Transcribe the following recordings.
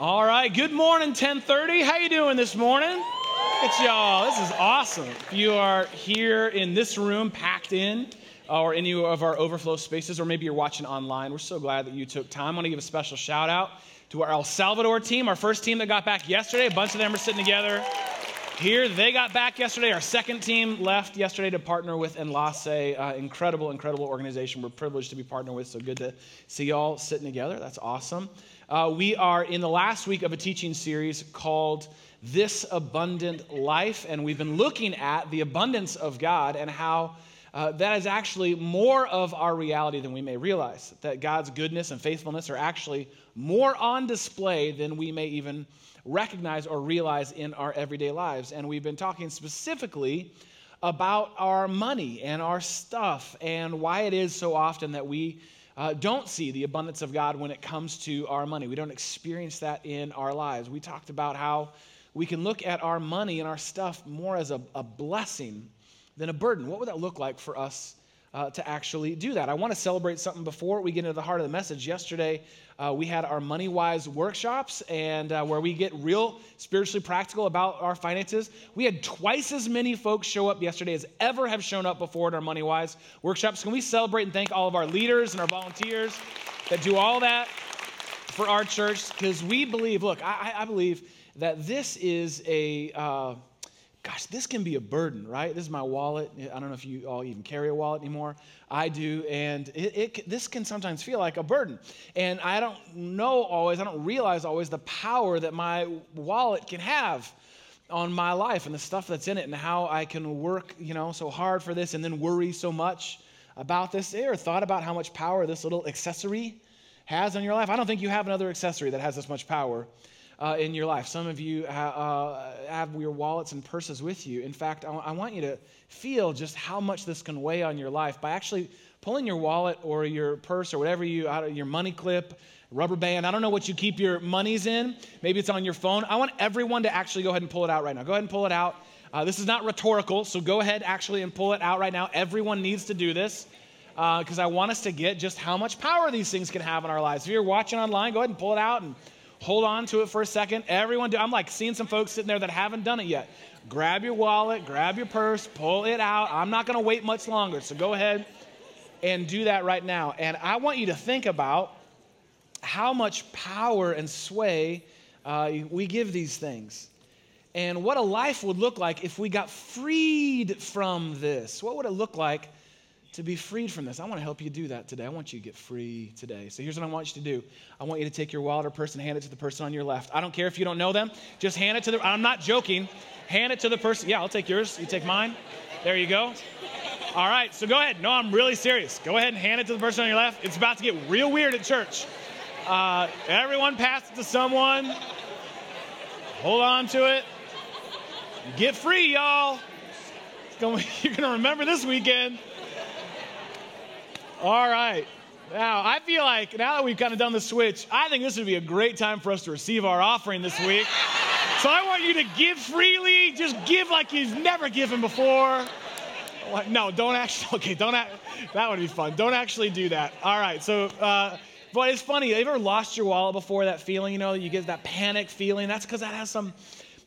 All right, good morning, 1030. How you doing this morning? It's y'all. This is awesome. If you are here in this room, packed in, or any of our overflow spaces, or maybe you're watching online, we're so glad that you took time. I want to give a special shout out to our El Salvador team, our first team that got back yesterday. A bunch of them are sitting together here. They got back yesterday. Our second team left yesterday to partner with Enlace. Uh, incredible, incredible organization. We're privileged to be partnered with. So good to see y'all sitting together. That's awesome. Uh, we are in the last week of a teaching series called This Abundant Life, and we've been looking at the abundance of God and how uh, that is actually more of our reality than we may realize. That God's goodness and faithfulness are actually more on display than we may even recognize or realize in our everyday lives. And we've been talking specifically about our money and our stuff and why it is so often that we uh, don't see the abundance of God when it comes to our money. We don't experience that in our lives. We talked about how we can look at our money and our stuff more as a, a blessing than a burden. What would that look like for us uh, to actually do that? I want to celebrate something before we get into the heart of the message. Yesterday, uh, we had our Money Wise workshops, and uh, where we get real spiritually practical about our finances. We had twice as many folks show up yesterday as ever have shown up before at our Money Wise workshops. Can we celebrate and thank all of our leaders and our volunteers that do all that for our church? Because we believe, look, I, I, believe that this is a uh, gosh, this can be a burden, right? This is my wallet. I don't know if you all even carry a wallet anymore. I do, and it, it, this can sometimes feel like a burden. And I don't know always, I don't realize always the power that my wallet can have on my life and the stuff that's in it and how I can work, you know, so hard for this and then worry so much about this. Ever thought about how much power this little accessory has on your life? I don't think you have another accessory that has this much power uh, in your life. Some of you ha- uh, have your wallets and purses with you. In fact, I, w- I want you to feel just how much this can weigh on your life by actually pulling your wallet or your purse or whatever you out of your money clip rubber band. I don't know what you keep your monies in. Maybe it's on your phone. I want everyone to actually go ahead and pull it out right now. Go ahead and pull it out. Uh, this is not rhetorical so go ahead actually and pull it out right now. Everyone needs to do this because uh, i want us to get just how much power these things can have in our lives. If you're watching online go ahead and pull it out and hold on to it for a second. Everyone do. I'm like seeing some folks sitting there that haven't done it yet. Grab your wallet, grab your purse, pull it out. I'm not going to wait much longer. So go ahead and do that right now. And I want you to think about how much power and sway uh, we give these things. And what a life would look like if we got freed from this. What would it look like to be freed from this. I want to help you do that today. I want you to get free today. So here's what I want you to do I want you to take your wallet or purse and hand it to the person on your left. I don't care if you don't know them, just hand it to the, I'm not joking. Hand it to the person. Yeah, I'll take yours. You take mine. There you go. All right, so go ahead. No, I'm really serious. Go ahead and hand it to the person on your left. It's about to get real weird at church. Uh, everyone pass it to someone. Hold on to it. Get free, y'all. You're going to remember this weekend. All right. Now, I feel like now that we've kind of done the switch, I think this would be a great time for us to receive our offering this week. So I want you to give freely. Just give like you've never given before. No, don't actually. Okay, don't. Act, that would be fun. Don't actually do that. All right. So, uh, but it's funny. Have you ever lost your wallet before? That feeling, you know, you get that panic feeling. That's because that has some,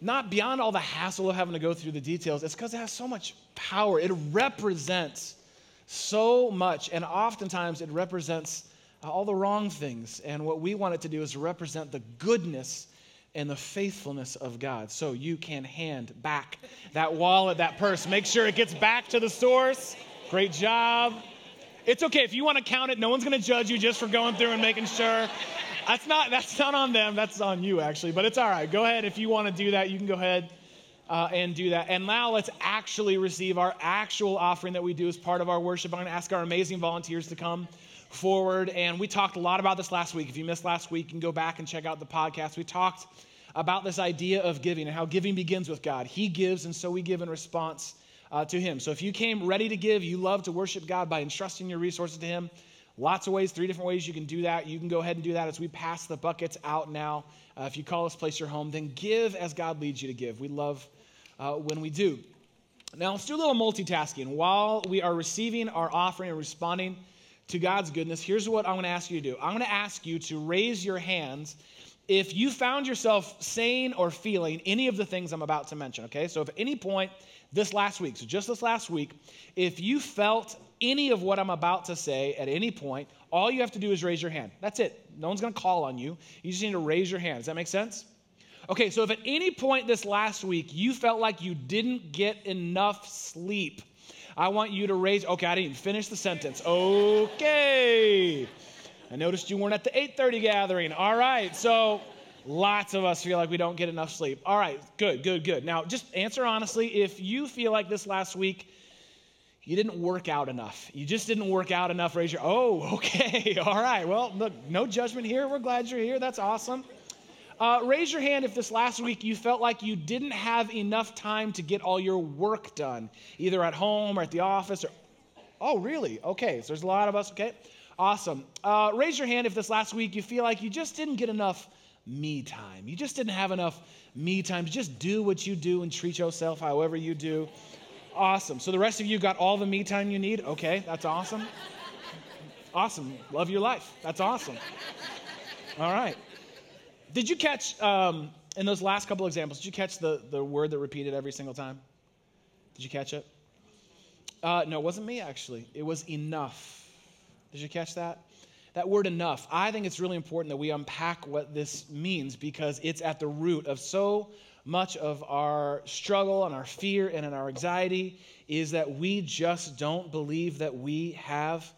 not beyond all the hassle of having to go through the details. It's because it has so much power. It represents so much, and oftentimes it represents uh, all the wrong things. And what we want it to do is represent the goodness and the faithfulness of God. So you can hand back that wallet, that purse. Make sure it gets back to the source. Great job. It's okay if you want to count it. No one's going to judge you just for going through and making sure. That's not that's not on them. That's on you actually. But it's all right. Go ahead if you want to do that. You can go ahead uh, and do that. And now let's actually receive our actual offering that we do as part of our worship. I'm going to ask our amazing volunteers to come forward. And we talked a lot about this last week. If you missed last week, you can go back and check out the podcast. We talked about this idea of giving and how giving begins with God. He gives, and so we give in response uh, to Him. So if you came ready to give, you love to worship God by entrusting your resources to Him. Lots of ways, three different ways you can do that. You can go ahead and do that as we pass the buckets out now. Uh, if you call this place your home, then give as God leads you to give. We love uh, when we do. Now, let's do a little multitasking. While we are receiving our offering and responding to God's goodness, here's what I'm going to ask you to do I'm going to ask you to raise your hands if you found yourself saying or feeling any of the things I'm about to mention, okay? So if at any point this last week, so just this last week, if you felt any of what I'm about to say at any point, all you have to do is raise your hand. That's it. No one's going to call on you. You just need to raise your hand. Does that make sense? Okay, so if at any point this last week you felt like you didn't get enough sleep, I want you to raise. Okay, I didn't finish the sentence. Okay. I noticed you weren't at the 8:30 gathering. All right. So lots of us feel like we don't get enough sleep. All right. Good, good, good. Now, just answer honestly if you feel like this last week you didn't work out enough. You just didn't work out enough. Raise your Oh, okay. All right. Well, look, no judgment here. We're glad you're here. That's awesome. Uh, raise your hand if this last week you felt like you didn't have enough time to get all your work done, either at home or at the office. Or oh, really? Okay, so there's a lot of us. Okay, awesome. Uh, raise your hand if this last week you feel like you just didn't get enough me time. You just didn't have enough me time to just do what you do and treat yourself however you do. Awesome. So the rest of you got all the me time you need. Okay, that's awesome. Awesome. Love your life. That's awesome. All right. Did you catch, um, in those last couple examples, did you catch the, the word that repeated every single time? Did you catch it? Uh, no, it wasn't me, actually. It was enough. Did you catch that? That word enough. I think it's really important that we unpack what this means because it's at the root of so much of our struggle and our fear and in our anxiety is that we just don't believe that we have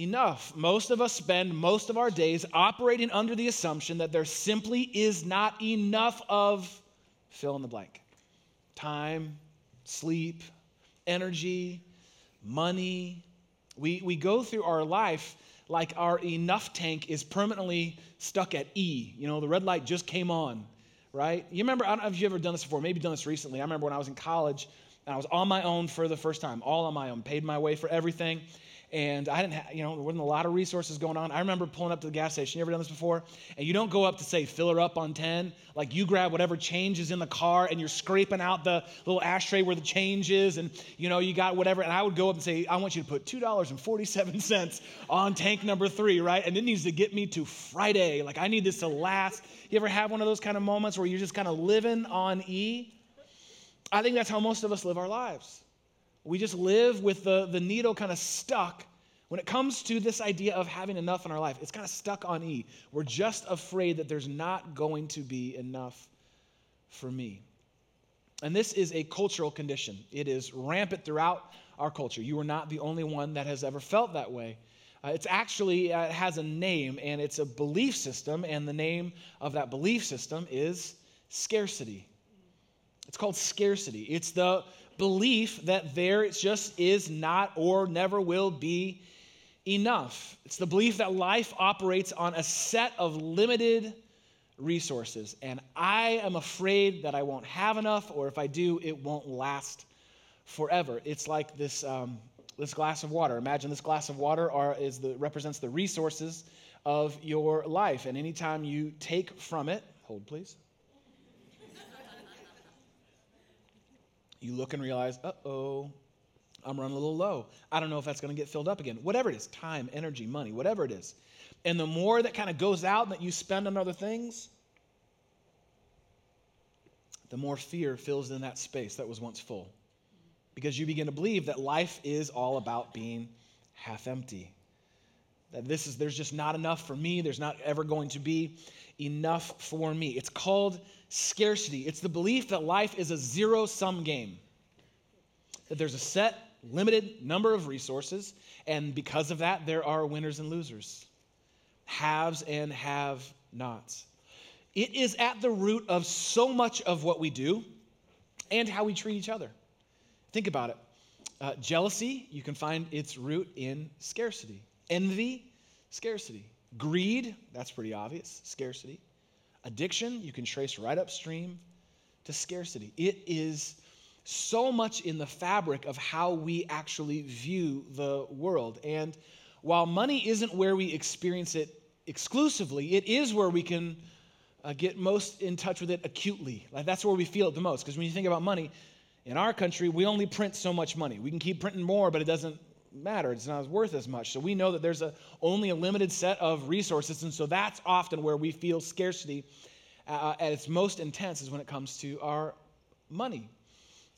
enough. Most of us spend most of our days operating under the assumption that there simply is not enough of fill in the blank time, sleep, energy, money. We, we go through our life like our enough tank is permanently stuck at E. You know, the red light just came on, right? You remember, I don't know if you've ever done this before, maybe done this recently. I remember when I was in college and I was on my own for the first time, all on my own, paid my way for everything and I didn't have, you know, there wasn't a lot of resources going on. I remember pulling up to the gas station. You ever done this before? And you don't go up to say, fill her up on 10. Like you grab whatever change is in the car and you're scraping out the little ashtray where the change is. And, you know, you got whatever. And I would go up and say, I want you to put $2.47 on tank number three, right? And it needs to get me to Friday. Like I need this to last. You ever have one of those kind of moments where you're just kind of living on E? I think that's how most of us live our lives. We just live with the, the needle kind of stuck. When it comes to this idea of having enough in our life, it's kind of stuck on E. We're just afraid that there's not going to be enough for me. And this is a cultural condition. It is rampant throughout our culture. You are not the only one that has ever felt that way. Uh, it's actually uh, it has a name and it's a belief system, and the name of that belief system is scarcity. It's called scarcity. It's the belief that there just is not or never will be enough. It's the belief that life operates on a set of limited resources, and I am afraid that I won't have enough, or if I do, it won't last forever. It's like this, um, this glass of water. Imagine this glass of water are, is the, represents the resources of your life, and anytime you take from it, hold please. You look and realize, uh oh, I'm running a little low. I don't know if that's going to get filled up again. Whatever it is time, energy, money, whatever it is. And the more that kind of goes out and that you spend on other things, the more fear fills in that space that was once full. Because you begin to believe that life is all about being half empty. That this is, there's just not enough for me. There's not ever going to be enough for me. It's called scarcity. It's the belief that life is a zero sum game, that there's a set, limited number of resources, and because of that, there are winners and losers, haves and have nots. It is at the root of so much of what we do and how we treat each other. Think about it. Uh, jealousy, you can find its root in scarcity. Envy, scarcity. Greed, that's pretty obvious, scarcity. Addiction, you can trace right upstream to scarcity. It is so much in the fabric of how we actually view the world. And while money isn't where we experience it exclusively, it is where we can uh, get most in touch with it acutely. Like that's where we feel it the most. Because when you think about money, in our country, we only print so much money. We can keep printing more, but it doesn't matter. It's not worth as much. So we know that there's a, only a limited set of resources. And so that's often where we feel scarcity uh, at its most intense is when it comes to our money.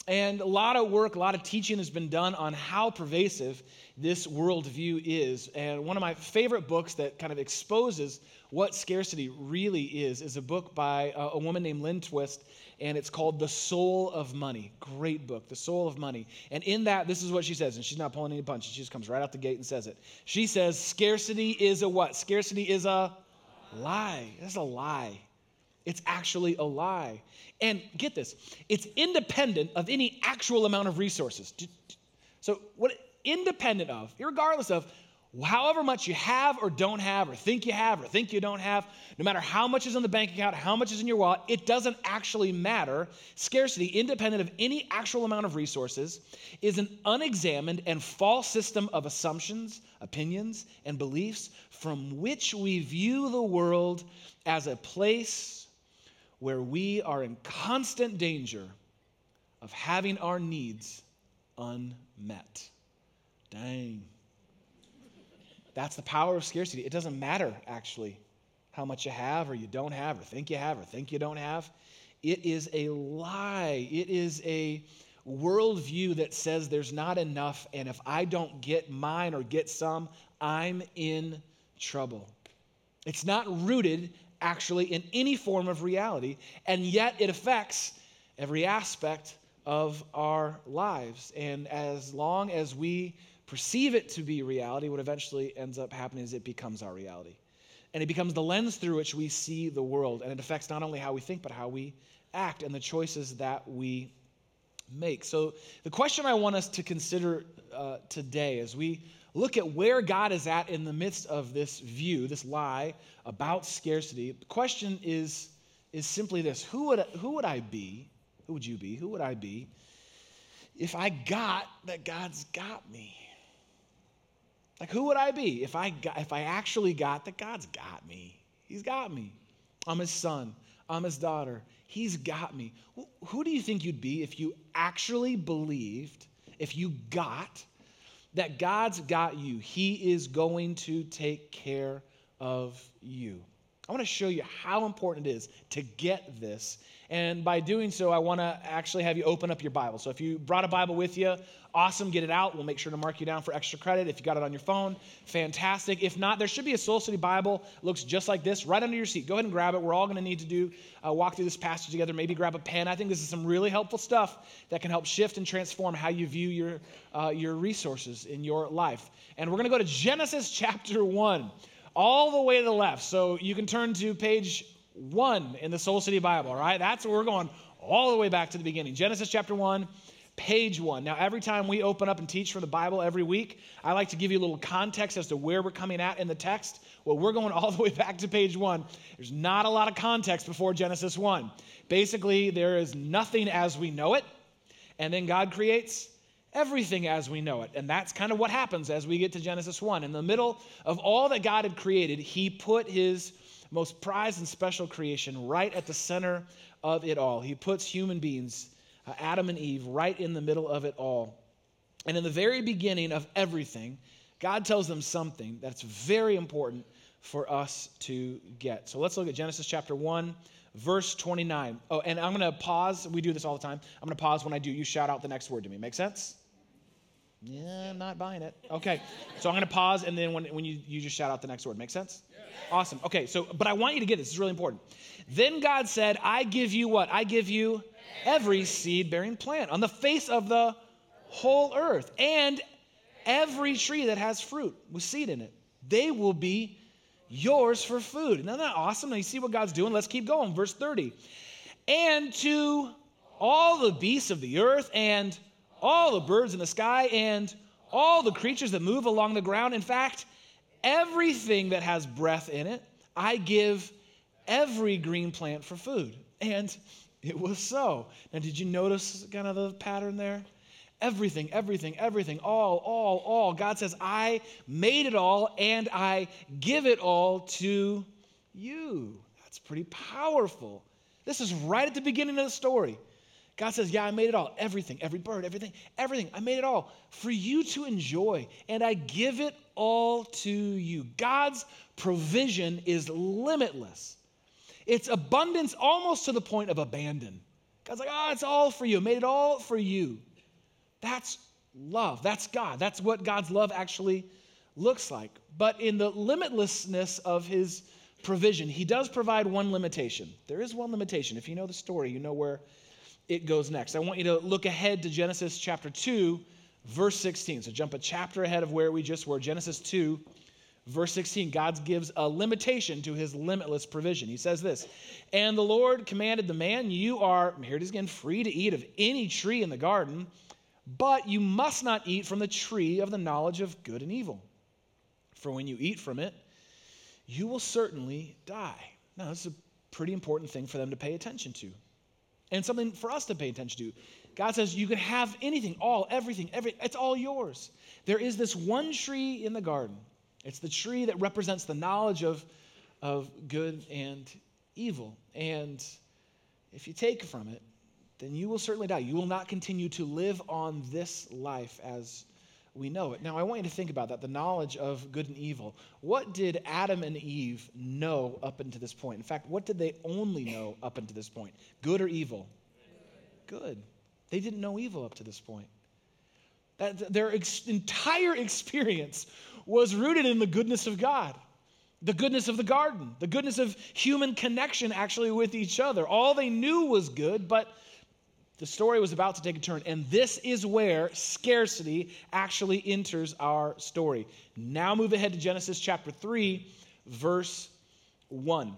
And a lot of work, a lot of teaching has been done on how pervasive this worldview is. And one of my favorite books that kind of exposes what scarcity really is is a book by a, a woman named Lynn Twist, and it's called The Soul of Money. Great book, The Soul of Money. And in that, this is what she says, and she's not pulling any punches. She just comes right out the gate and says it. She says, Scarcity is a what? Scarcity is a lie. That's a lie. It's actually a lie. And get this, it's independent of any actual amount of resources. So, what independent of, regardless of however much you have or don't have, or think you have or think you don't have, no matter how much is in the bank account, how much is in your wallet, it doesn't actually matter. Scarcity, independent of any actual amount of resources, is an unexamined and false system of assumptions, opinions, and beliefs from which we view the world as a place where we are in constant danger of having our needs unmet. Dang. That's the power of scarcity. It doesn't matter, actually, how much you have or you don't have or think you have or think you don't have. It is a lie. It is a worldview that says there's not enough, and if I don't get mine or get some, I'm in trouble. It's not rooted actually in any form of reality, and yet it affects every aspect of our lives. And as long as we perceive it to be reality, what eventually ends up happening is it becomes our reality. And it becomes the lens through which we see the world. And it affects not only how we think, but how we act and the choices that we make. So, the question I want us to consider uh, today as we look at where God is at in the midst of this view, this lie about scarcity, the question is, is simply this who would, who would I be? Who would you be? Who would I be if I got that God's got me? Like, who would I be if I, got, if I actually got that God's got me? He's got me. I'm his son. I'm his daughter. He's got me. Who do you think you'd be if you actually believed, if you got that God's got you? He is going to take care of you. I want to show you how important it is to get this. And by doing so, I want to actually have you open up your Bible. So if you brought a Bible with you, awesome, get it out. We'll make sure to mark you down for extra credit. If you got it on your phone, fantastic. If not, there should be a Soul City Bible. It looks just like this right under your seat. Go ahead and grab it. We're all going to need to do uh, walk through this passage together. Maybe grab a pen. I think this is some really helpful stuff that can help shift and transform how you view your, uh, your resources in your life. And we're going to go to Genesis chapter 1 all the way to the left. So you can turn to page one in the Soul City Bible, all right? That's where we're going all the way back to the beginning. Genesis chapter one, page one. Now, every time we open up and teach from the Bible every week, I like to give you a little context as to where we're coming at in the text. Well, we're going all the way back to page one. There's not a lot of context before Genesis one. Basically, there is nothing as we know it, and then God creates everything as we know it. And that's kind of what happens as we get to Genesis 1. In the middle of all that God had created, He put His most prized and special creation right at the center of it all. He puts human beings, uh, Adam and Eve, right in the middle of it all. And in the very beginning of everything, God tells them something that's very important for us to get. So let's look at Genesis chapter 1, verse 29. Oh, and I'm going to pause. We do this all the time. I'm going to pause when I do. You shout out the next word to me. Make sense? Yeah, I'm not buying it. Okay, so I'm going to pause, and then when, when you, you just shout out the next word. Make sense? Yeah. Awesome. Okay, so, but I want you to get this. This is really important. Then God said, I give you what? I give you every seed bearing plant on the face of the whole earth, and every tree that has fruit with seed in it. They will be yours for food. Isn't that awesome? Now you see what God's doing? Let's keep going. Verse 30. And to all the beasts of the earth and all the birds in the sky, and all the creatures that move along the ground. In fact, everything that has breath in it, I give every green plant for food. And it was so. Now, did you notice kind of the pattern there? Everything, everything, everything, all, all, all. God says, I made it all and I give it all to you. That's pretty powerful. This is right at the beginning of the story. God says, Yeah, I made it all. Everything, every bird, everything, everything. I made it all for you to enjoy, and I give it all to you. God's provision is limitless. It's abundance almost to the point of abandon. God's like, Oh, it's all for you. I made it all for you. That's love. That's God. That's what God's love actually looks like. But in the limitlessness of his provision, he does provide one limitation. There is one limitation. If you know the story, you know where it goes next. I want you to look ahead to Genesis chapter 2, verse 16. So jump a chapter ahead of where we just were. Genesis 2, verse 16. God gives a limitation to his limitless provision. He says this And the Lord commanded the man, You are, here it is again, free to eat of any tree in the garden, but you must not eat from the tree of the knowledge of good and evil. For when you eat from it, you will certainly die. Now, this is a pretty important thing for them to pay attention to and something for us to pay attention to. God says you can have anything, all, everything, every, it's all yours. There is this one tree in the garden. It's the tree that represents the knowledge of, of good and evil. And if you take from it, then you will certainly die. You will not continue to live on this life as we know it. Now, I want you to think about that the knowledge of good and evil. What did Adam and Eve know up until this point? In fact, what did they only know up until this point? Good or evil? Good. They didn't know evil up to this point. That, their ex- entire experience was rooted in the goodness of God, the goodness of the garden, the goodness of human connection actually with each other. All they knew was good, but the story was about to take a turn, and this is where scarcity actually enters our story. Now move ahead to Genesis chapter 3, verse 1. It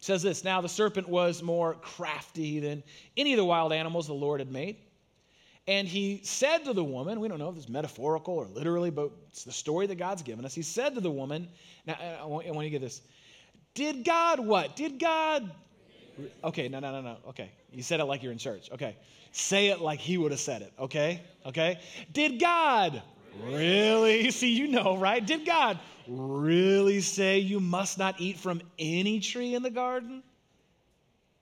says this Now the serpent was more crafty than any of the wild animals the Lord had made. And he said to the woman, we don't know if it's metaphorical or literally, but it's the story that God's given us. He said to the woman, now I want, you to get this. Did God what? Did God Okay, no, no, no, no. Okay. You said it like you're in church. Okay. Say it like he would have said it. Okay? Okay? Did God really? See, you know, right? Did God really say you must not eat from any tree in the garden?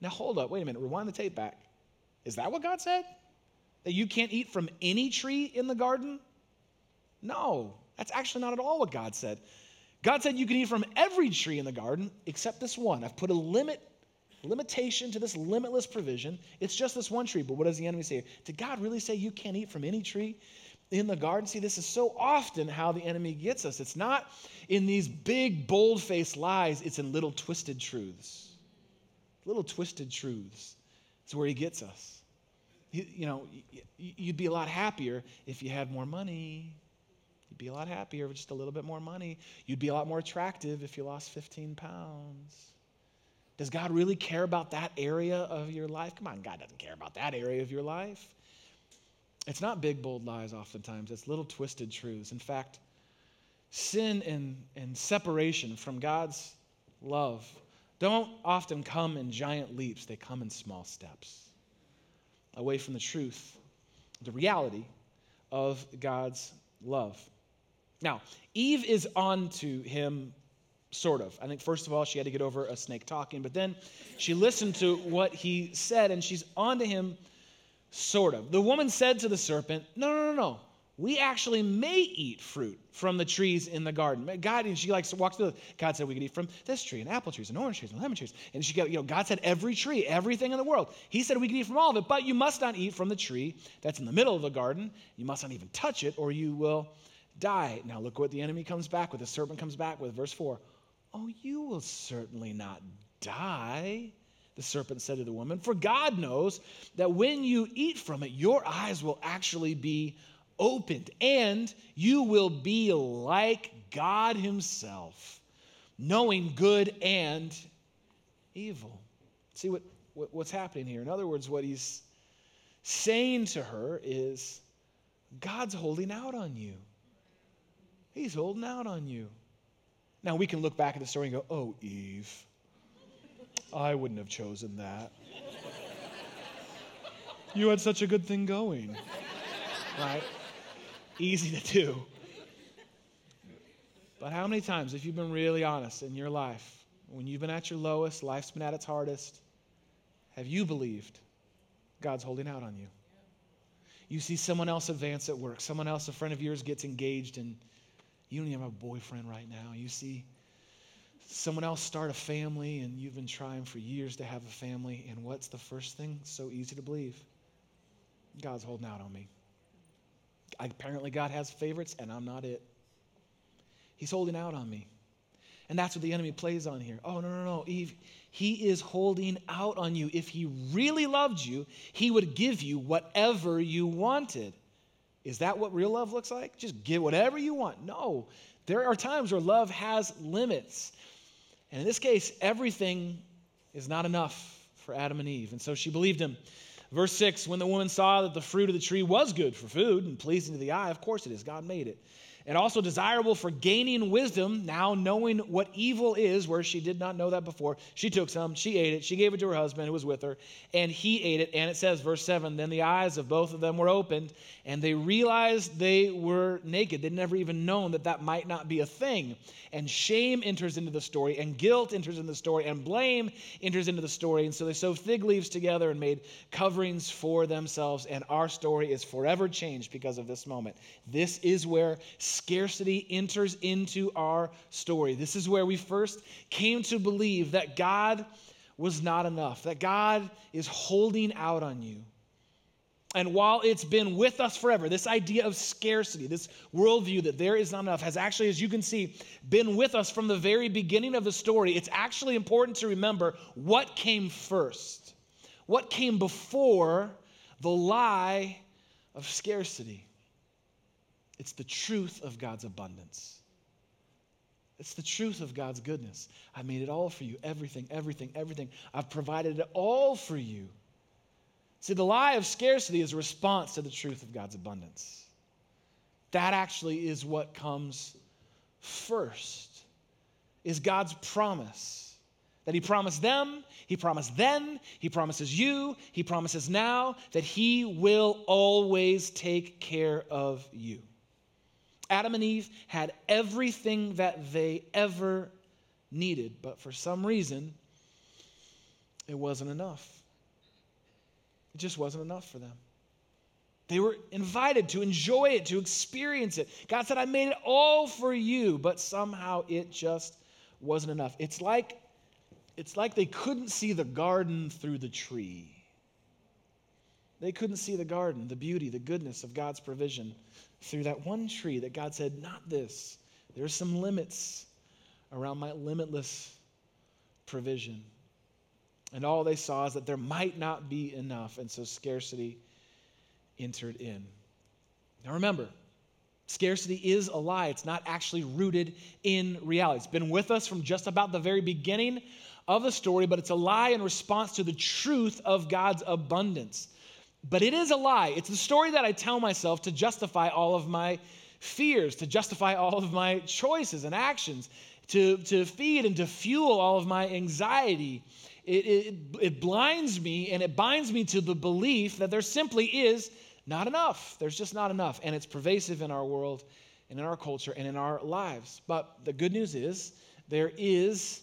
Now, hold up. Wait a minute. Rewind the tape back. Is that what God said? That you can't eat from any tree in the garden? No, that's actually not at all what God said. God said you can eat from every tree in the garden except this one. I've put a limit limitation to this limitless provision. It's just this one tree. But what does the enemy say? Did God really say you can't eat from any tree in the garden? See, this is so often how the enemy gets us. It's not in these big, bold faced lies, it's in little twisted truths. Little twisted truths. It's where he gets us. You, you know, you'd be a lot happier if you had more money. You'd be a lot happier with just a little bit more money. You'd be a lot more attractive if you lost 15 pounds. Does God really care about that area of your life? Come on, God doesn't care about that area of your life. It's not big, bold lies oftentimes, it's little twisted truths. In fact, sin and, and separation from God's love don't often come in giant leaps, they come in small steps away from the truth, the reality of God's love. Now, Eve is on to him sort of. I think, first of all, she had to get over a snake talking, but then she listened to what he said and she's on to him, sort of. The woman said to the serpent, No, no, no, no. We actually may eat fruit from the trees in the garden. God, and she likes to walk through. God said we could eat from this tree and apple trees and orange trees and lemon trees. And she got, you know, God said every tree, everything in the world. He said we could eat from all of it, but you must not eat from the tree that's in the middle of the garden. You must not even touch it, or you will die. Now look what the enemy comes back with. The serpent comes back with verse four. Oh, you will certainly not die, the serpent said to the woman, for God knows that when you eat from it, your eyes will actually be opened, and you will be like God Himself, knowing good and evil. See what, what, what's happening here? In other words, what he's saying to her is God's holding out on you. He's holding out on you. Now, we can look back at the story and go, oh, Eve, I wouldn't have chosen that. You had such a good thing going. Right? Easy to do. But how many times, if you've been really honest in your life, when you've been at your lowest, life's been at its hardest, have you believed God's holding out on you. You see someone else advance at work, someone else, a friend of yours, gets engaged, and you don't even have a boyfriend right now. You see someone else start a family, and you've been trying for years to have a family, and what's the first thing? So easy to believe God's holding out on me. Apparently, God has favorites, and I'm not it. He's holding out on me. And that's what the enemy plays on here. Oh, no, no, no. Eve, he is holding out on you. If he really loved you, he would give you whatever you wanted. Is that what real love looks like? Just give whatever you want. No. There are times where love has limits. And in this case, everything is not enough for Adam and Eve. And so she believed him. Verse 6 When the woman saw that the fruit of the tree was good for food and pleasing to the eye, of course it is, God made it and also desirable for gaining wisdom, now knowing what evil is, where she did not know that before. She took some, she ate it, she gave it to her husband who was with her, and he ate it. And it says, verse 7 Then the eyes of both of them were opened, and they realized they were naked. They'd never even known that that might not be a thing. And shame enters into the story, and guilt enters into the story, and blame enters into the story. And so they sewed fig leaves together and made coverings for themselves. And our story is forever changed because of this moment. This is where scarcity enters into our story. This is where we first came to believe that God was not enough, that God is holding out on you. And while it's been with us forever, this idea of scarcity, this worldview that there is not enough, has actually, as you can see, been with us from the very beginning of the story. It's actually important to remember what came first, what came before the lie of scarcity. It's the truth of God's abundance. It's the truth of God's goodness. I made it all for you everything, everything, everything. I've provided it all for you. See, the lie of scarcity is a response to the truth of God's abundance. That actually is what comes first. Is God's promise that he promised them, he promised then, he promises you, he promises now that he will always take care of you. Adam and Eve had everything that they ever needed, but for some reason, it wasn't enough. It just wasn't enough for them. They were invited to enjoy it, to experience it. God said, I made it all for you, but somehow it just wasn't enough. It's like, it's like they couldn't see the garden through the tree. They couldn't see the garden, the beauty, the goodness of God's provision through that one tree that God said, Not this. There's some limits around my limitless provision. And all they saw is that there might not be enough, and so scarcity entered in. Now remember, scarcity is a lie. It's not actually rooted in reality. It's been with us from just about the very beginning of the story, but it's a lie in response to the truth of God's abundance. But it is a lie. It's the story that I tell myself to justify all of my fears, to justify all of my choices and actions, to, to feed and to fuel all of my anxiety. It, it, it blinds me and it binds me to the belief that there simply is not enough. There's just not enough. And it's pervasive in our world and in our culture and in our lives. But the good news is there is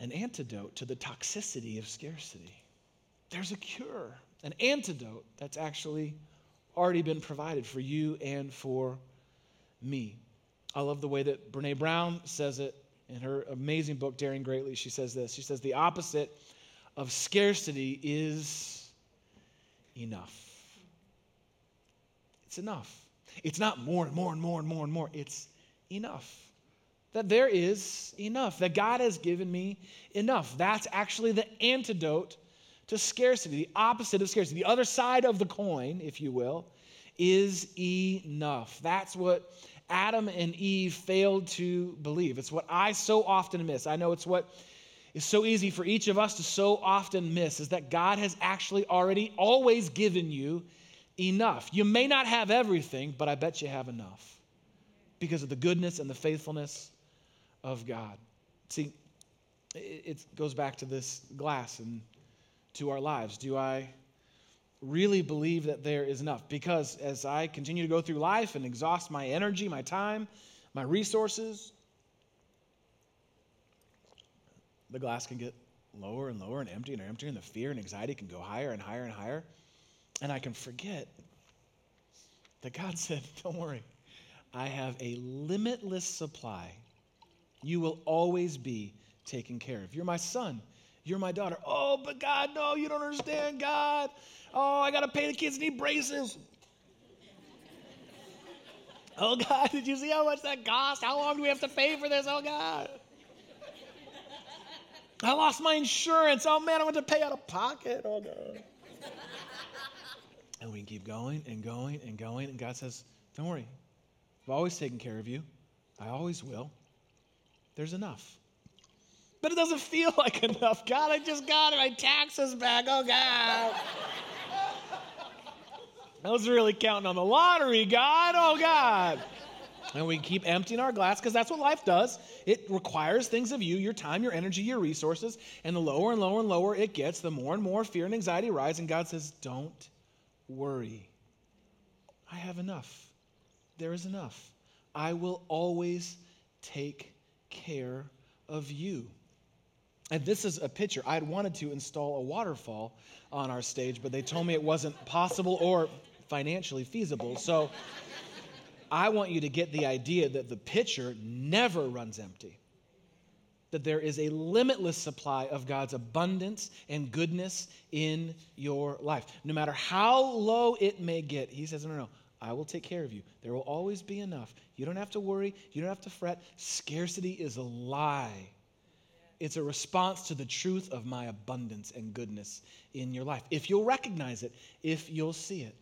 an antidote to the toxicity of scarcity. There's a cure an antidote that's actually already been provided for you and for me. I love the way that Brene Brown says it in her amazing book, Daring Greatly. She says this She says, The opposite of scarcity is enough. It's enough. It's not more and more and more and more and more. It's enough. That there is enough. That God has given me enough. That's actually the antidote to scarcity. The opposite of scarcity, the other side of the coin, if you will, is enough. That's what Adam and Eve failed to believe. It's what I so often miss. I know it's what is so easy for each of us to so often miss is that God has actually already always given you enough. You may not have everything, but I bet you have enough because of the goodness and the faithfulness of God. See, it goes back to this glass and to our lives? Do I really believe that there is enough? Because as I continue to go through life and exhaust my energy, my time, my resources, the glass can get lower and lower and emptier and emptier, and the fear and anxiety can go higher and higher and higher. And I can forget that God said, Don't worry, I have a limitless supply. You will always be taken care of. You're my son. You're my daughter. Oh, but God, no, you don't understand, God. Oh, I got to pay the kids need braces. Oh, God, did you see how much that cost? How long do we have to pay for this? Oh, God. I lost my insurance. Oh, man, I want to pay out of pocket. Oh, God. and we keep going and going and going. And God says, Don't worry. I've always taken care of you. I always will. There's enough. But it doesn't feel like enough. God, I just got my taxes back. Oh, God. I was really counting on the lottery, God. Oh, God. And we keep emptying our glass because that's what life does. It requires things of you your time, your energy, your resources. And the lower and lower and lower it gets, the more and more fear and anxiety rise. And God says, Don't worry. I have enough. There is enough. I will always take care of you. And this is a picture. I had wanted to install a waterfall on our stage, but they told me it wasn't possible or financially feasible. So I want you to get the idea that the pitcher never runs empty. That there is a limitless supply of God's abundance and goodness in your life. No matter how low it may get, He says, No, no, no, I will take care of you. There will always be enough. You don't have to worry. You don't have to fret. Scarcity is a lie. It's a response to the truth of my abundance and goodness in your life. If you'll recognize it, if you'll see it.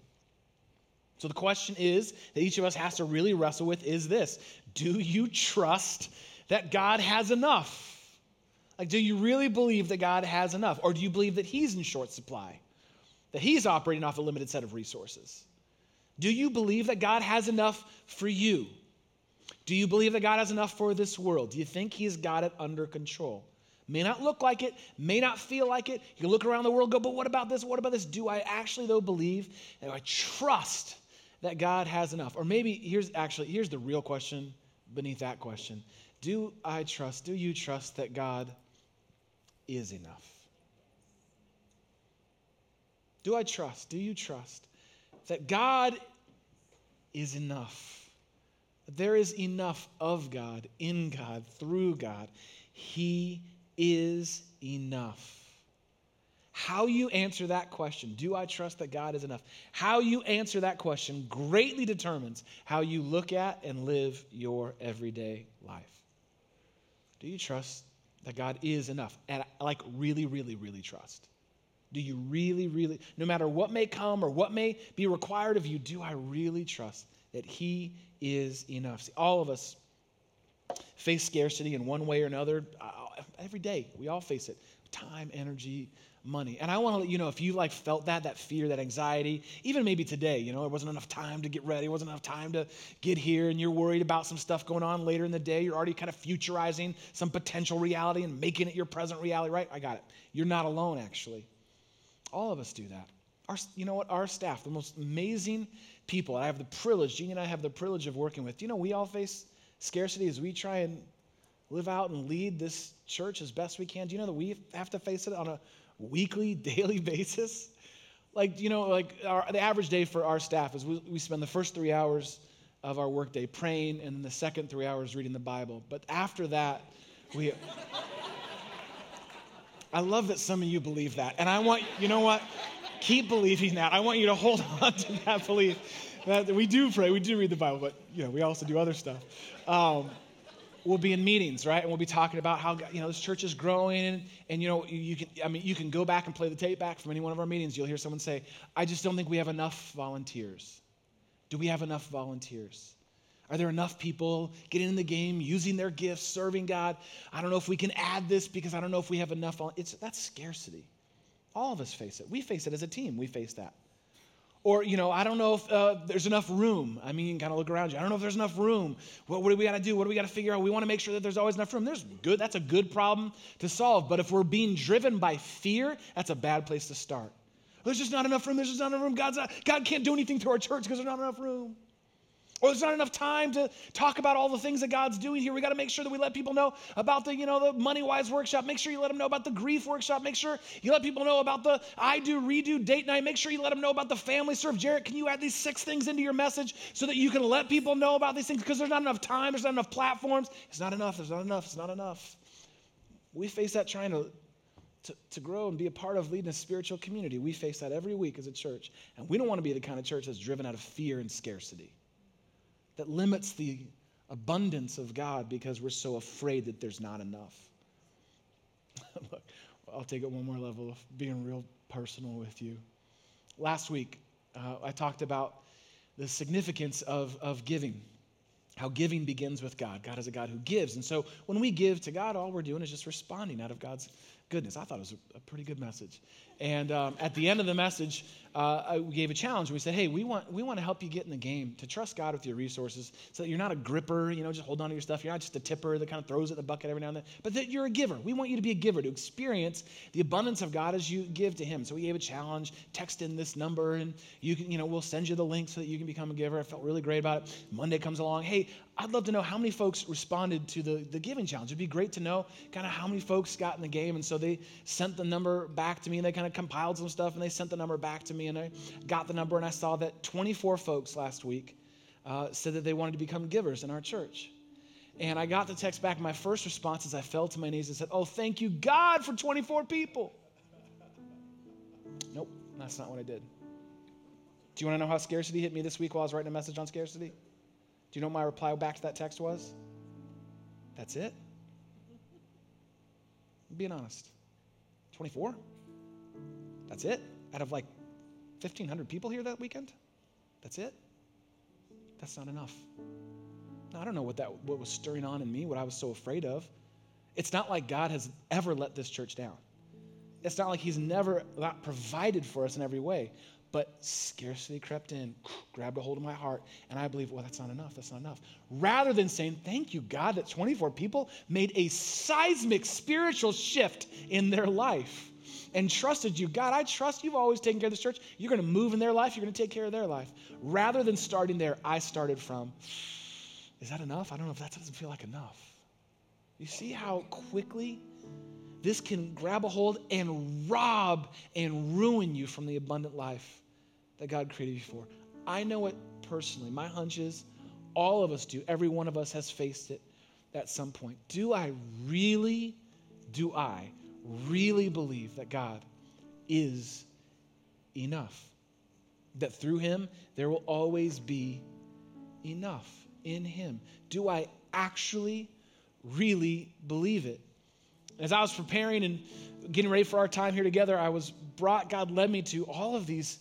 So the question is that each of us has to really wrestle with is this Do you trust that God has enough? Like, do you really believe that God has enough? Or do you believe that He's in short supply? That He's operating off a limited set of resources? Do you believe that God has enough for you? Do you believe that God has enough for this world? Do you think He's got it under control? May not look like it, may not feel like it. You look around the world, go, but what about this? What about this? Do I actually, though, believe and I trust that God has enough? Or maybe here's actually, here's the real question beneath that question Do I trust, do you trust that God is enough? Do I trust, do you trust that God is enough? There is enough of God, in God, through God. He is enough. How you answer that question, do I trust that God is enough? How you answer that question greatly determines how you look at and live your everyday life. Do you trust that God is enough? And like really, really, really trust. Do you really, really, no matter what may come or what may be required of you, do I really trust that He is enough? See, all of us face scarcity in one way or another every day. We all face it time, energy, money. And I want to let you know if you like felt that, that fear, that anxiety, even maybe today, you know, there wasn't enough time to get ready, there wasn't enough time to get here, and you're worried about some stuff going on later in the day. You're already kind of futurizing some potential reality and making it your present reality, right? I got it. You're not alone, actually. All of us do that. Our, you know what? Our staff, the most amazing people, I have the privilege, Jeannie and I have the privilege of working with. Do you know we all face scarcity as we try and live out and lead this church as best we can? Do you know that we have to face it on a weekly, daily basis? Like, you know, like our, the average day for our staff is we, we spend the first three hours of our workday praying and then the second three hours reading the Bible. But after that, we. I love that some of you believe that. And I want, you know what? Keep believing that. I want you to hold on to that belief that we do pray, we do read the Bible, but, you know, we also do other stuff. Um, we'll be in meetings, right? And we'll be talking about how you know this church is growing, and, and you know you can I mean you can go back and play the tape back from any one of our meetings. You'll hear someone say, "I just don't think we have enough volunteers." Do we have enough volunteers? Are there enough people getting in the game, using their gifts, serving God? I don't know if we can add this because I don't know if we have enough. It's that's scarcity. All of us face it. We face it as a team. We face that. Or, you know, I don't know if uh, there's enough room. I mean, kind of look around you. I don't know if there's enough room. What, what do we got to do? What do we got to figure out? We want to make sure that there's always enough room. There's good. That's a good problem to solve. But if we're being driven by fear, that's a bad place to start. There's just not enough room. There's just not enough room. God's not, God can't do anything through our church because there's not enough room. Or there's not enough time to talk about all the things that God's doing here. We got to make sure that we let people know about the, you know, the Money Wise workshop. Make sure you let them know about the grief workshop. Make sure you let people know about the I do redo date night. Make sure you let them know about the family serve. Jarrett, can you add these six things into your message so that you can let people know about these things? Because there's not enough time, there's not enough platforms. It's not enough, there's not enough, it's not enough. We face that trying to to, to grow and be a part of leading a spiritual community. We face that every week as a church. And we don't want to be the kind of church that's driven out of fear and scarcity that limits the abundance of God because we're so afraid that there's not enough. Look, I'll take it one more level of being real personal with you. Last week, uh, I talked about the significance of, of giving, how giving begins with God. God is a God who gives. And so when we give to God, all we're doing is just responding out of God's goodness. I thought it was a, pretty good message. And um, at the end of the message, uh, we gave a challenge. We said, hey, we want, we want to help you get in the game, to trust God with your resources so that you're not a gripper, you know, just hold on to your stuff. You're not just a tipper that kind of throws it in the bucket every now and then, but that you're a giver. We want you to be a giver, to experience the abundance of God as you give to Him. So we gave a challenge, text in this number, and you can, you know, we'll send you the link so that you can become a giver. I felt really great about it. Monday comes along. Hey, I'd love to know how many folks responded to the, the giving challenge. It'd be great to know kind of how many folks got in the game. And so they sent the number back to me and they kind of compiled some stuff and they sent the number back to me and I got the number and I saw that 24 folks last week uh, said that they wanted to become givers in our church. And I got the text back. My first response is I fell to my knees and said, Oh, thank you, God, for 24 people. Nope, that's not what I did. Do you want to know how scarcity hit me this week while I was writing a message on scarcity? Do you know what my reply back to that text was? That's it. I'm being honest. 24? That's it? Out of like 1,500 people here that weekend? That's it? That's not enough. Now, I don't know what that what was stirring on in me, what I was so afraid of. It's not like God has ever let this church down. It's not like He's never not provided for us in every way. But scarcity crept in, grabbed a hold of my heart, and I believe, well, that's not enough. That's not enough. Rather than saying, thank you, God, that 24 people made a seismic spiritual shift in their life and trusted you. God, I trust you've always taken care of this church. You're going to move in their life, you're going to take care of their life. Rather than starting there, I started from, is that enough? I don't know if that doesn't feel like enough. You see how quickly this can grab a hold and rob and ruin you from the abundant life that God created you for. I know it personally. My hunch is all of us do. Every one of us has faced it at some point. Do I really, do I really believe that God is enough? That through Him, there will always be enough in Him? Do I actually, really believe it? As I was preparing and getting ready for our time here together, I was brought, God led me to all of these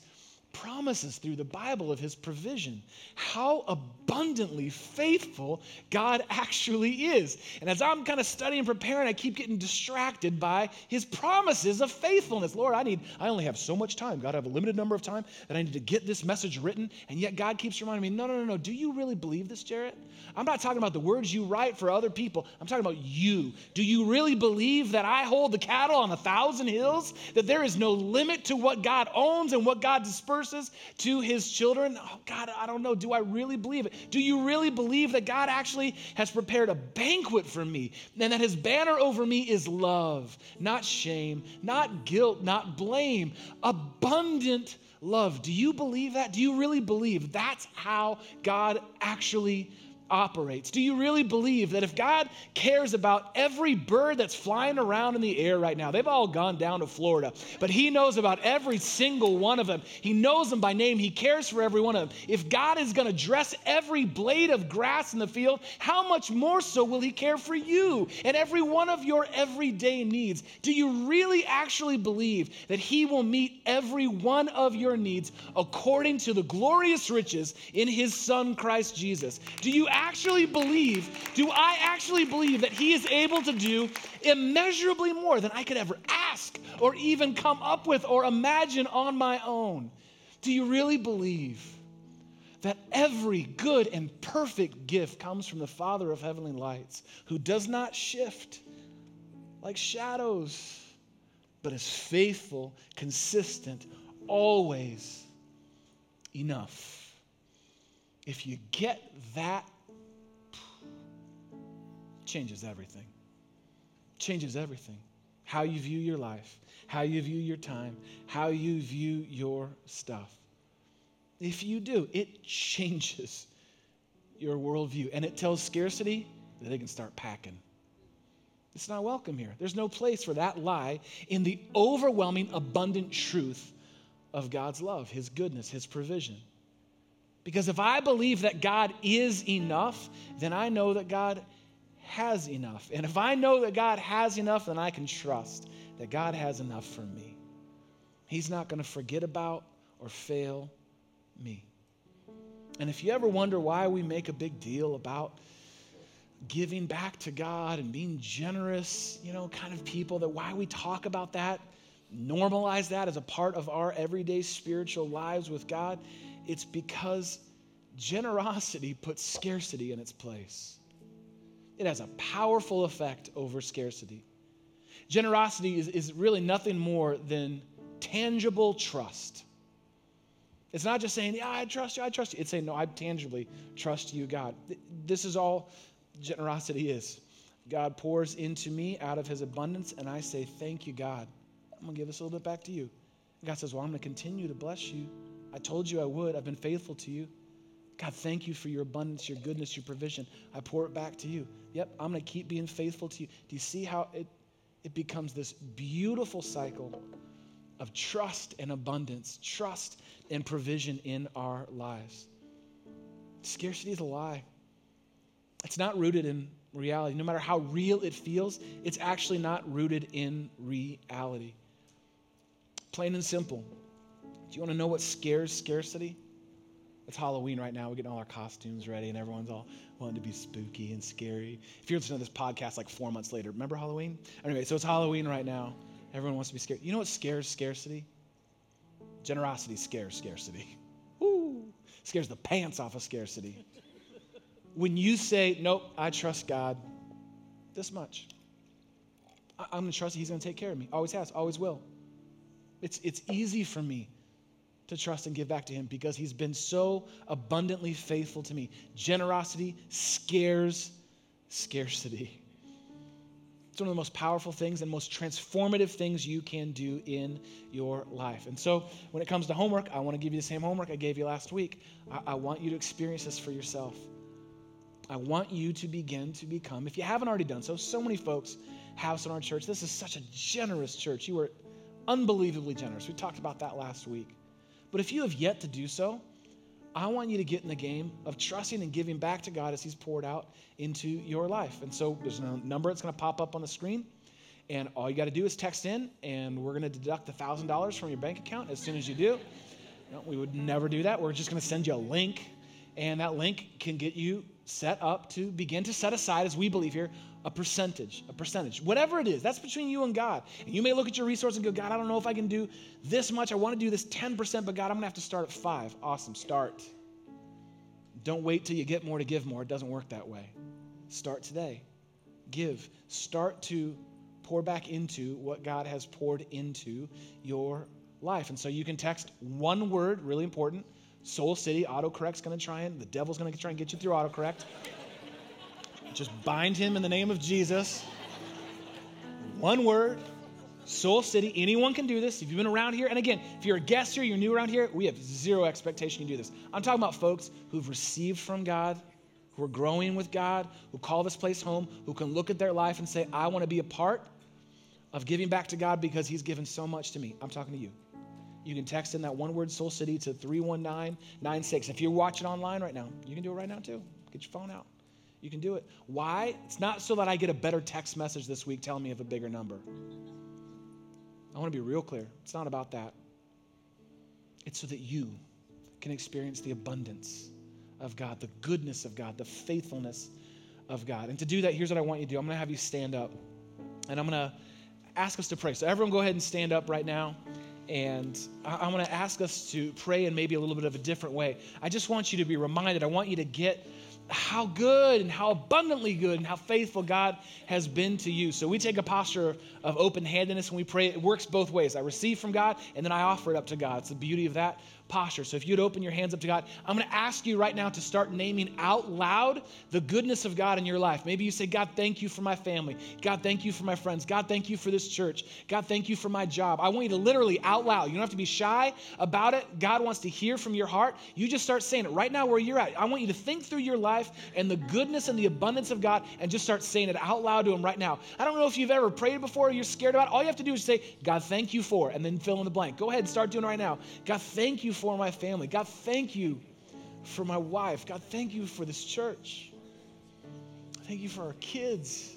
promises through the Bible of his provision. How abundantly faithful God actually is. And as I'm kind of studying and preparing, I keep getting distracted by his promises of faithfulness. Lord, I need, I only have so much time. God, I have a limited number of time that I need to get this message written. And yet God keeps reminding me, no, no, no, no. Do you really believe this, Jarrett? I'm not talking about the words you write for other people. I'm talking about you. Do you really believe that I hold the cattle on a thousand hills? That there is no limit to what God owns and what God disperses to his children? Oh, God, I don't know. Do I really believe it? Do you really believe that God actually has prepared a banquet for me and that his banner over me is love, not shame, not guilt, not blame, abundant love? Do you believe that? Do you really believe that's how God actually operates. Do you really believe that if God cares about every bird that's flying around in the air right now, they've all gone down to Florida, but He knows about every single one of them. He knows them by name, He cares for every one of them. If God is going to dress every blade of grass in the field, how much more so will He care for you and every one of your everyday needs? Do you really actually believe that He will meet every one of your needs according to the glorious riches in His Son, Christ Jesus? Do you actually believe, do I actually believe that He is able to do immeasurably more than I could ever ask or even come up with or imagine on my own? Do you really believe that every good and perfect gift comes from the Father of heavenly lights who does not shift like shadows, but is faithful, consistent, always enough? If you get that, changes everything. Changes everything. How you view your life, how you view your time, how you view your stuff. If you do, it changes your worldview. And it tells scarcity that they can start packing. It's not welcome here. There's no place for that lie in the overwhelming, abundant truth of God's love, His goodness, His provision. Because if I believe that God is enough, then I know that God has enough. And if I know that God has enough, then I can trust that God has enough for me. He's not going to forget about or fail me. And if you ever wonder why we make a big deal about giving back to God and being generous, you know, kind of people, that why we talk about that, normalize that as a part of our everyday spiritual lives with God, it's because generosity puts scarcity in its place. It has a powerful effect over scarcity. Generosity is, is really nothing more than tangible trust. It's not just saying, Yeah, I trust you, I trust you. It's saying, No, I tangibly trust you, God. This is all generosity is. God pours into me out of his abundance, and I say, Thank you, God. I'm going to give this a little bit back to you. God says, Well, I'm going to continue to bless you. I told you I would. I've been faithful to you. God, thank you for your abundance, your goodness, your provision. I pour it back to you. Yep, I'm going to keep being faithful to you. Do you see how it, it becomes this beautiful cycle of trust and abundance, trust and provision in our lives? Scarcity is a lie. It's not rooted in reality. No matter how real it feels, it's actually not rooted in reality. Plain and simple. Do you want to know what scares scarcity? It's Halloween right now. We're getting all our costumes ready, and everyone's all wanting to be spooky and scary. If you're listening to this podcast like four months later, remember Halloween? Anyway, so it's Halloween right now. Everyone wants to be scared. You know what scares scarcity? Generosity scares scarcity. Woo! Scares the pants off of scarcity. When you say, Nope, I trust God this much, I'm going to trust He's going to take care of me. Always has, always will. It's, it's easy for me to trust and give back to him because he's been so abundantly faithful to me. Generosity scares scarcity. It's one of the most powerful things and most transformative things you can do in your life. And so, when it comes to homework, I want to give you the same homework I gave you last week. I, I want you to experience this for yourself. I want you to begin to become, if you haven't already done so, so many folks have in our church. This is such a generous church. You are unbelievably generous. We talked about that last week. But if you have yet to do so, I want you to get in the game of trusting and giving back to God as He's poured out into your life. And so there's a number that's going to pop up on the screen. And all you got to do is text in, and we're going to deduct $1,000 from your bank account as soon as you do. No, we would never do that. We're just going to send you a link, and that link can get you set up to begin to set aside, as we believe here, a percentage, a percentage, whatever it is, that's between you and God. And you may look at your resource and go, God, I don't know if I can do this much. I want to do this 10%, but God, I'm going to have to start at five. Awesome, start. Don't wait till you get more to give more. It doesn't work that way. Start today. Give. Start to pour back into what God has poured into your life. And so you can text one word, really important. Soul City, autocorrect's going to try and, the devil's going to try and get you through autocorrect. Just bind him in the name of Jesus. One word, Soul City. Anyone can do this. If you've been around here, and again, if you're a guest here, you're new around here, we have zero expectation you do this. I'm talking about folks who've received from God, who are growing with God, who call this place home, who can look at their life and say, I want to be a part of giving back to God because He's given so much to me. I'm talking to you. You can text in that one word Soul City to 31996. If you're watching online right now, you can do it right now too. Get your phone out. You can do it. Why? It's not so that I get a better text message this week telling me of a bigger number. I want to be real clear. It's not about that. It's so that you can experience the abundance of God, the goodness of God, the faithfulness of God. And to do that, here's what I want you to do I'm going to have you stand up and I'm going to ask us to pray. So, everyone, go ahead and stand up right now. And I'm going to ask us to pray in maybe a little bit of a different way. I just want you to be reminded, I want you to get how good and how abundantly good and how faithful God has been to you. So we take a posture of open handedness and we pray. It works both ways. I receive from God and then I offer it up to God. It's the beauty of that posture. So if you'd open your hands up to God, I'm going to ask you right now to start naming out loud the goodness of God in your life. Maybe you say, God, thank you for my family. God, thank you for my friends. God, thank you for this church. God, thank you for my job. I want you to literally out loud. You don't have to be shy about it. God wants to hear from your heart. You just start saying it right now where you're at. I want you to think through your life and the goodness and the abundance of God and just start saying it out loud to Him right now. I don't know if you've ever prayed before, you're scared about it. All you have to do is say, God, thank you for, and then fill in the blank. Go ahead and start doing it right now. God, thank you for my family. God, thank you for my wife. God, thank you for this church. Thank you for our kids.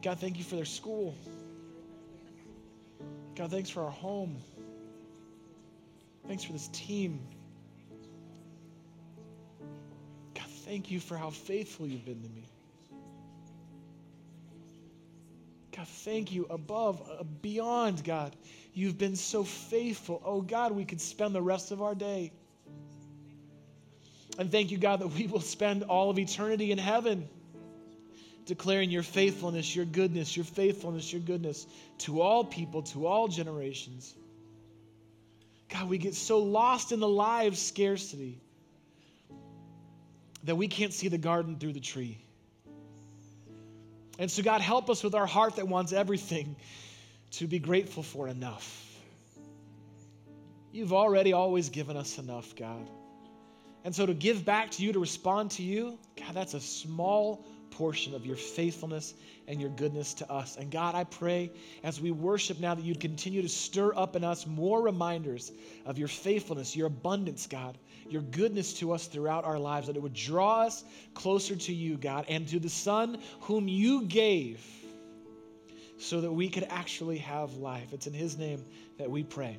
God, thank you for their school. God, thanks for our home. Thanks for this team. God, thank you for how faithful you've been to me. Thank you above, uh, beyond, God. You've been so faithful. Oh, God, we could spend the rest of our day. And thank you, God, that we will spend all of eternity in heaven declaring your faithfulness, your goodness, your faithfulness, your goodness to all people, to all generations. God, we get so lost in the lie of scarcity that we can't see the garden through the tree. And so, God, help us with our heart that wants everything to be grateful for enough. You've already always given us enough, God. And so to give back to you, to respond to you, God, that's a small portion of your faithfulness and your goodness to us. And God, I pray as we worship now that you'd continue to stir up in us more reminders of your faithfulness, your abundance, God, your goodness to us throughout our lives, that it would draw us closer to you, God, and to the Son whom you gave so that we could actually have life. It's in his name that we pray.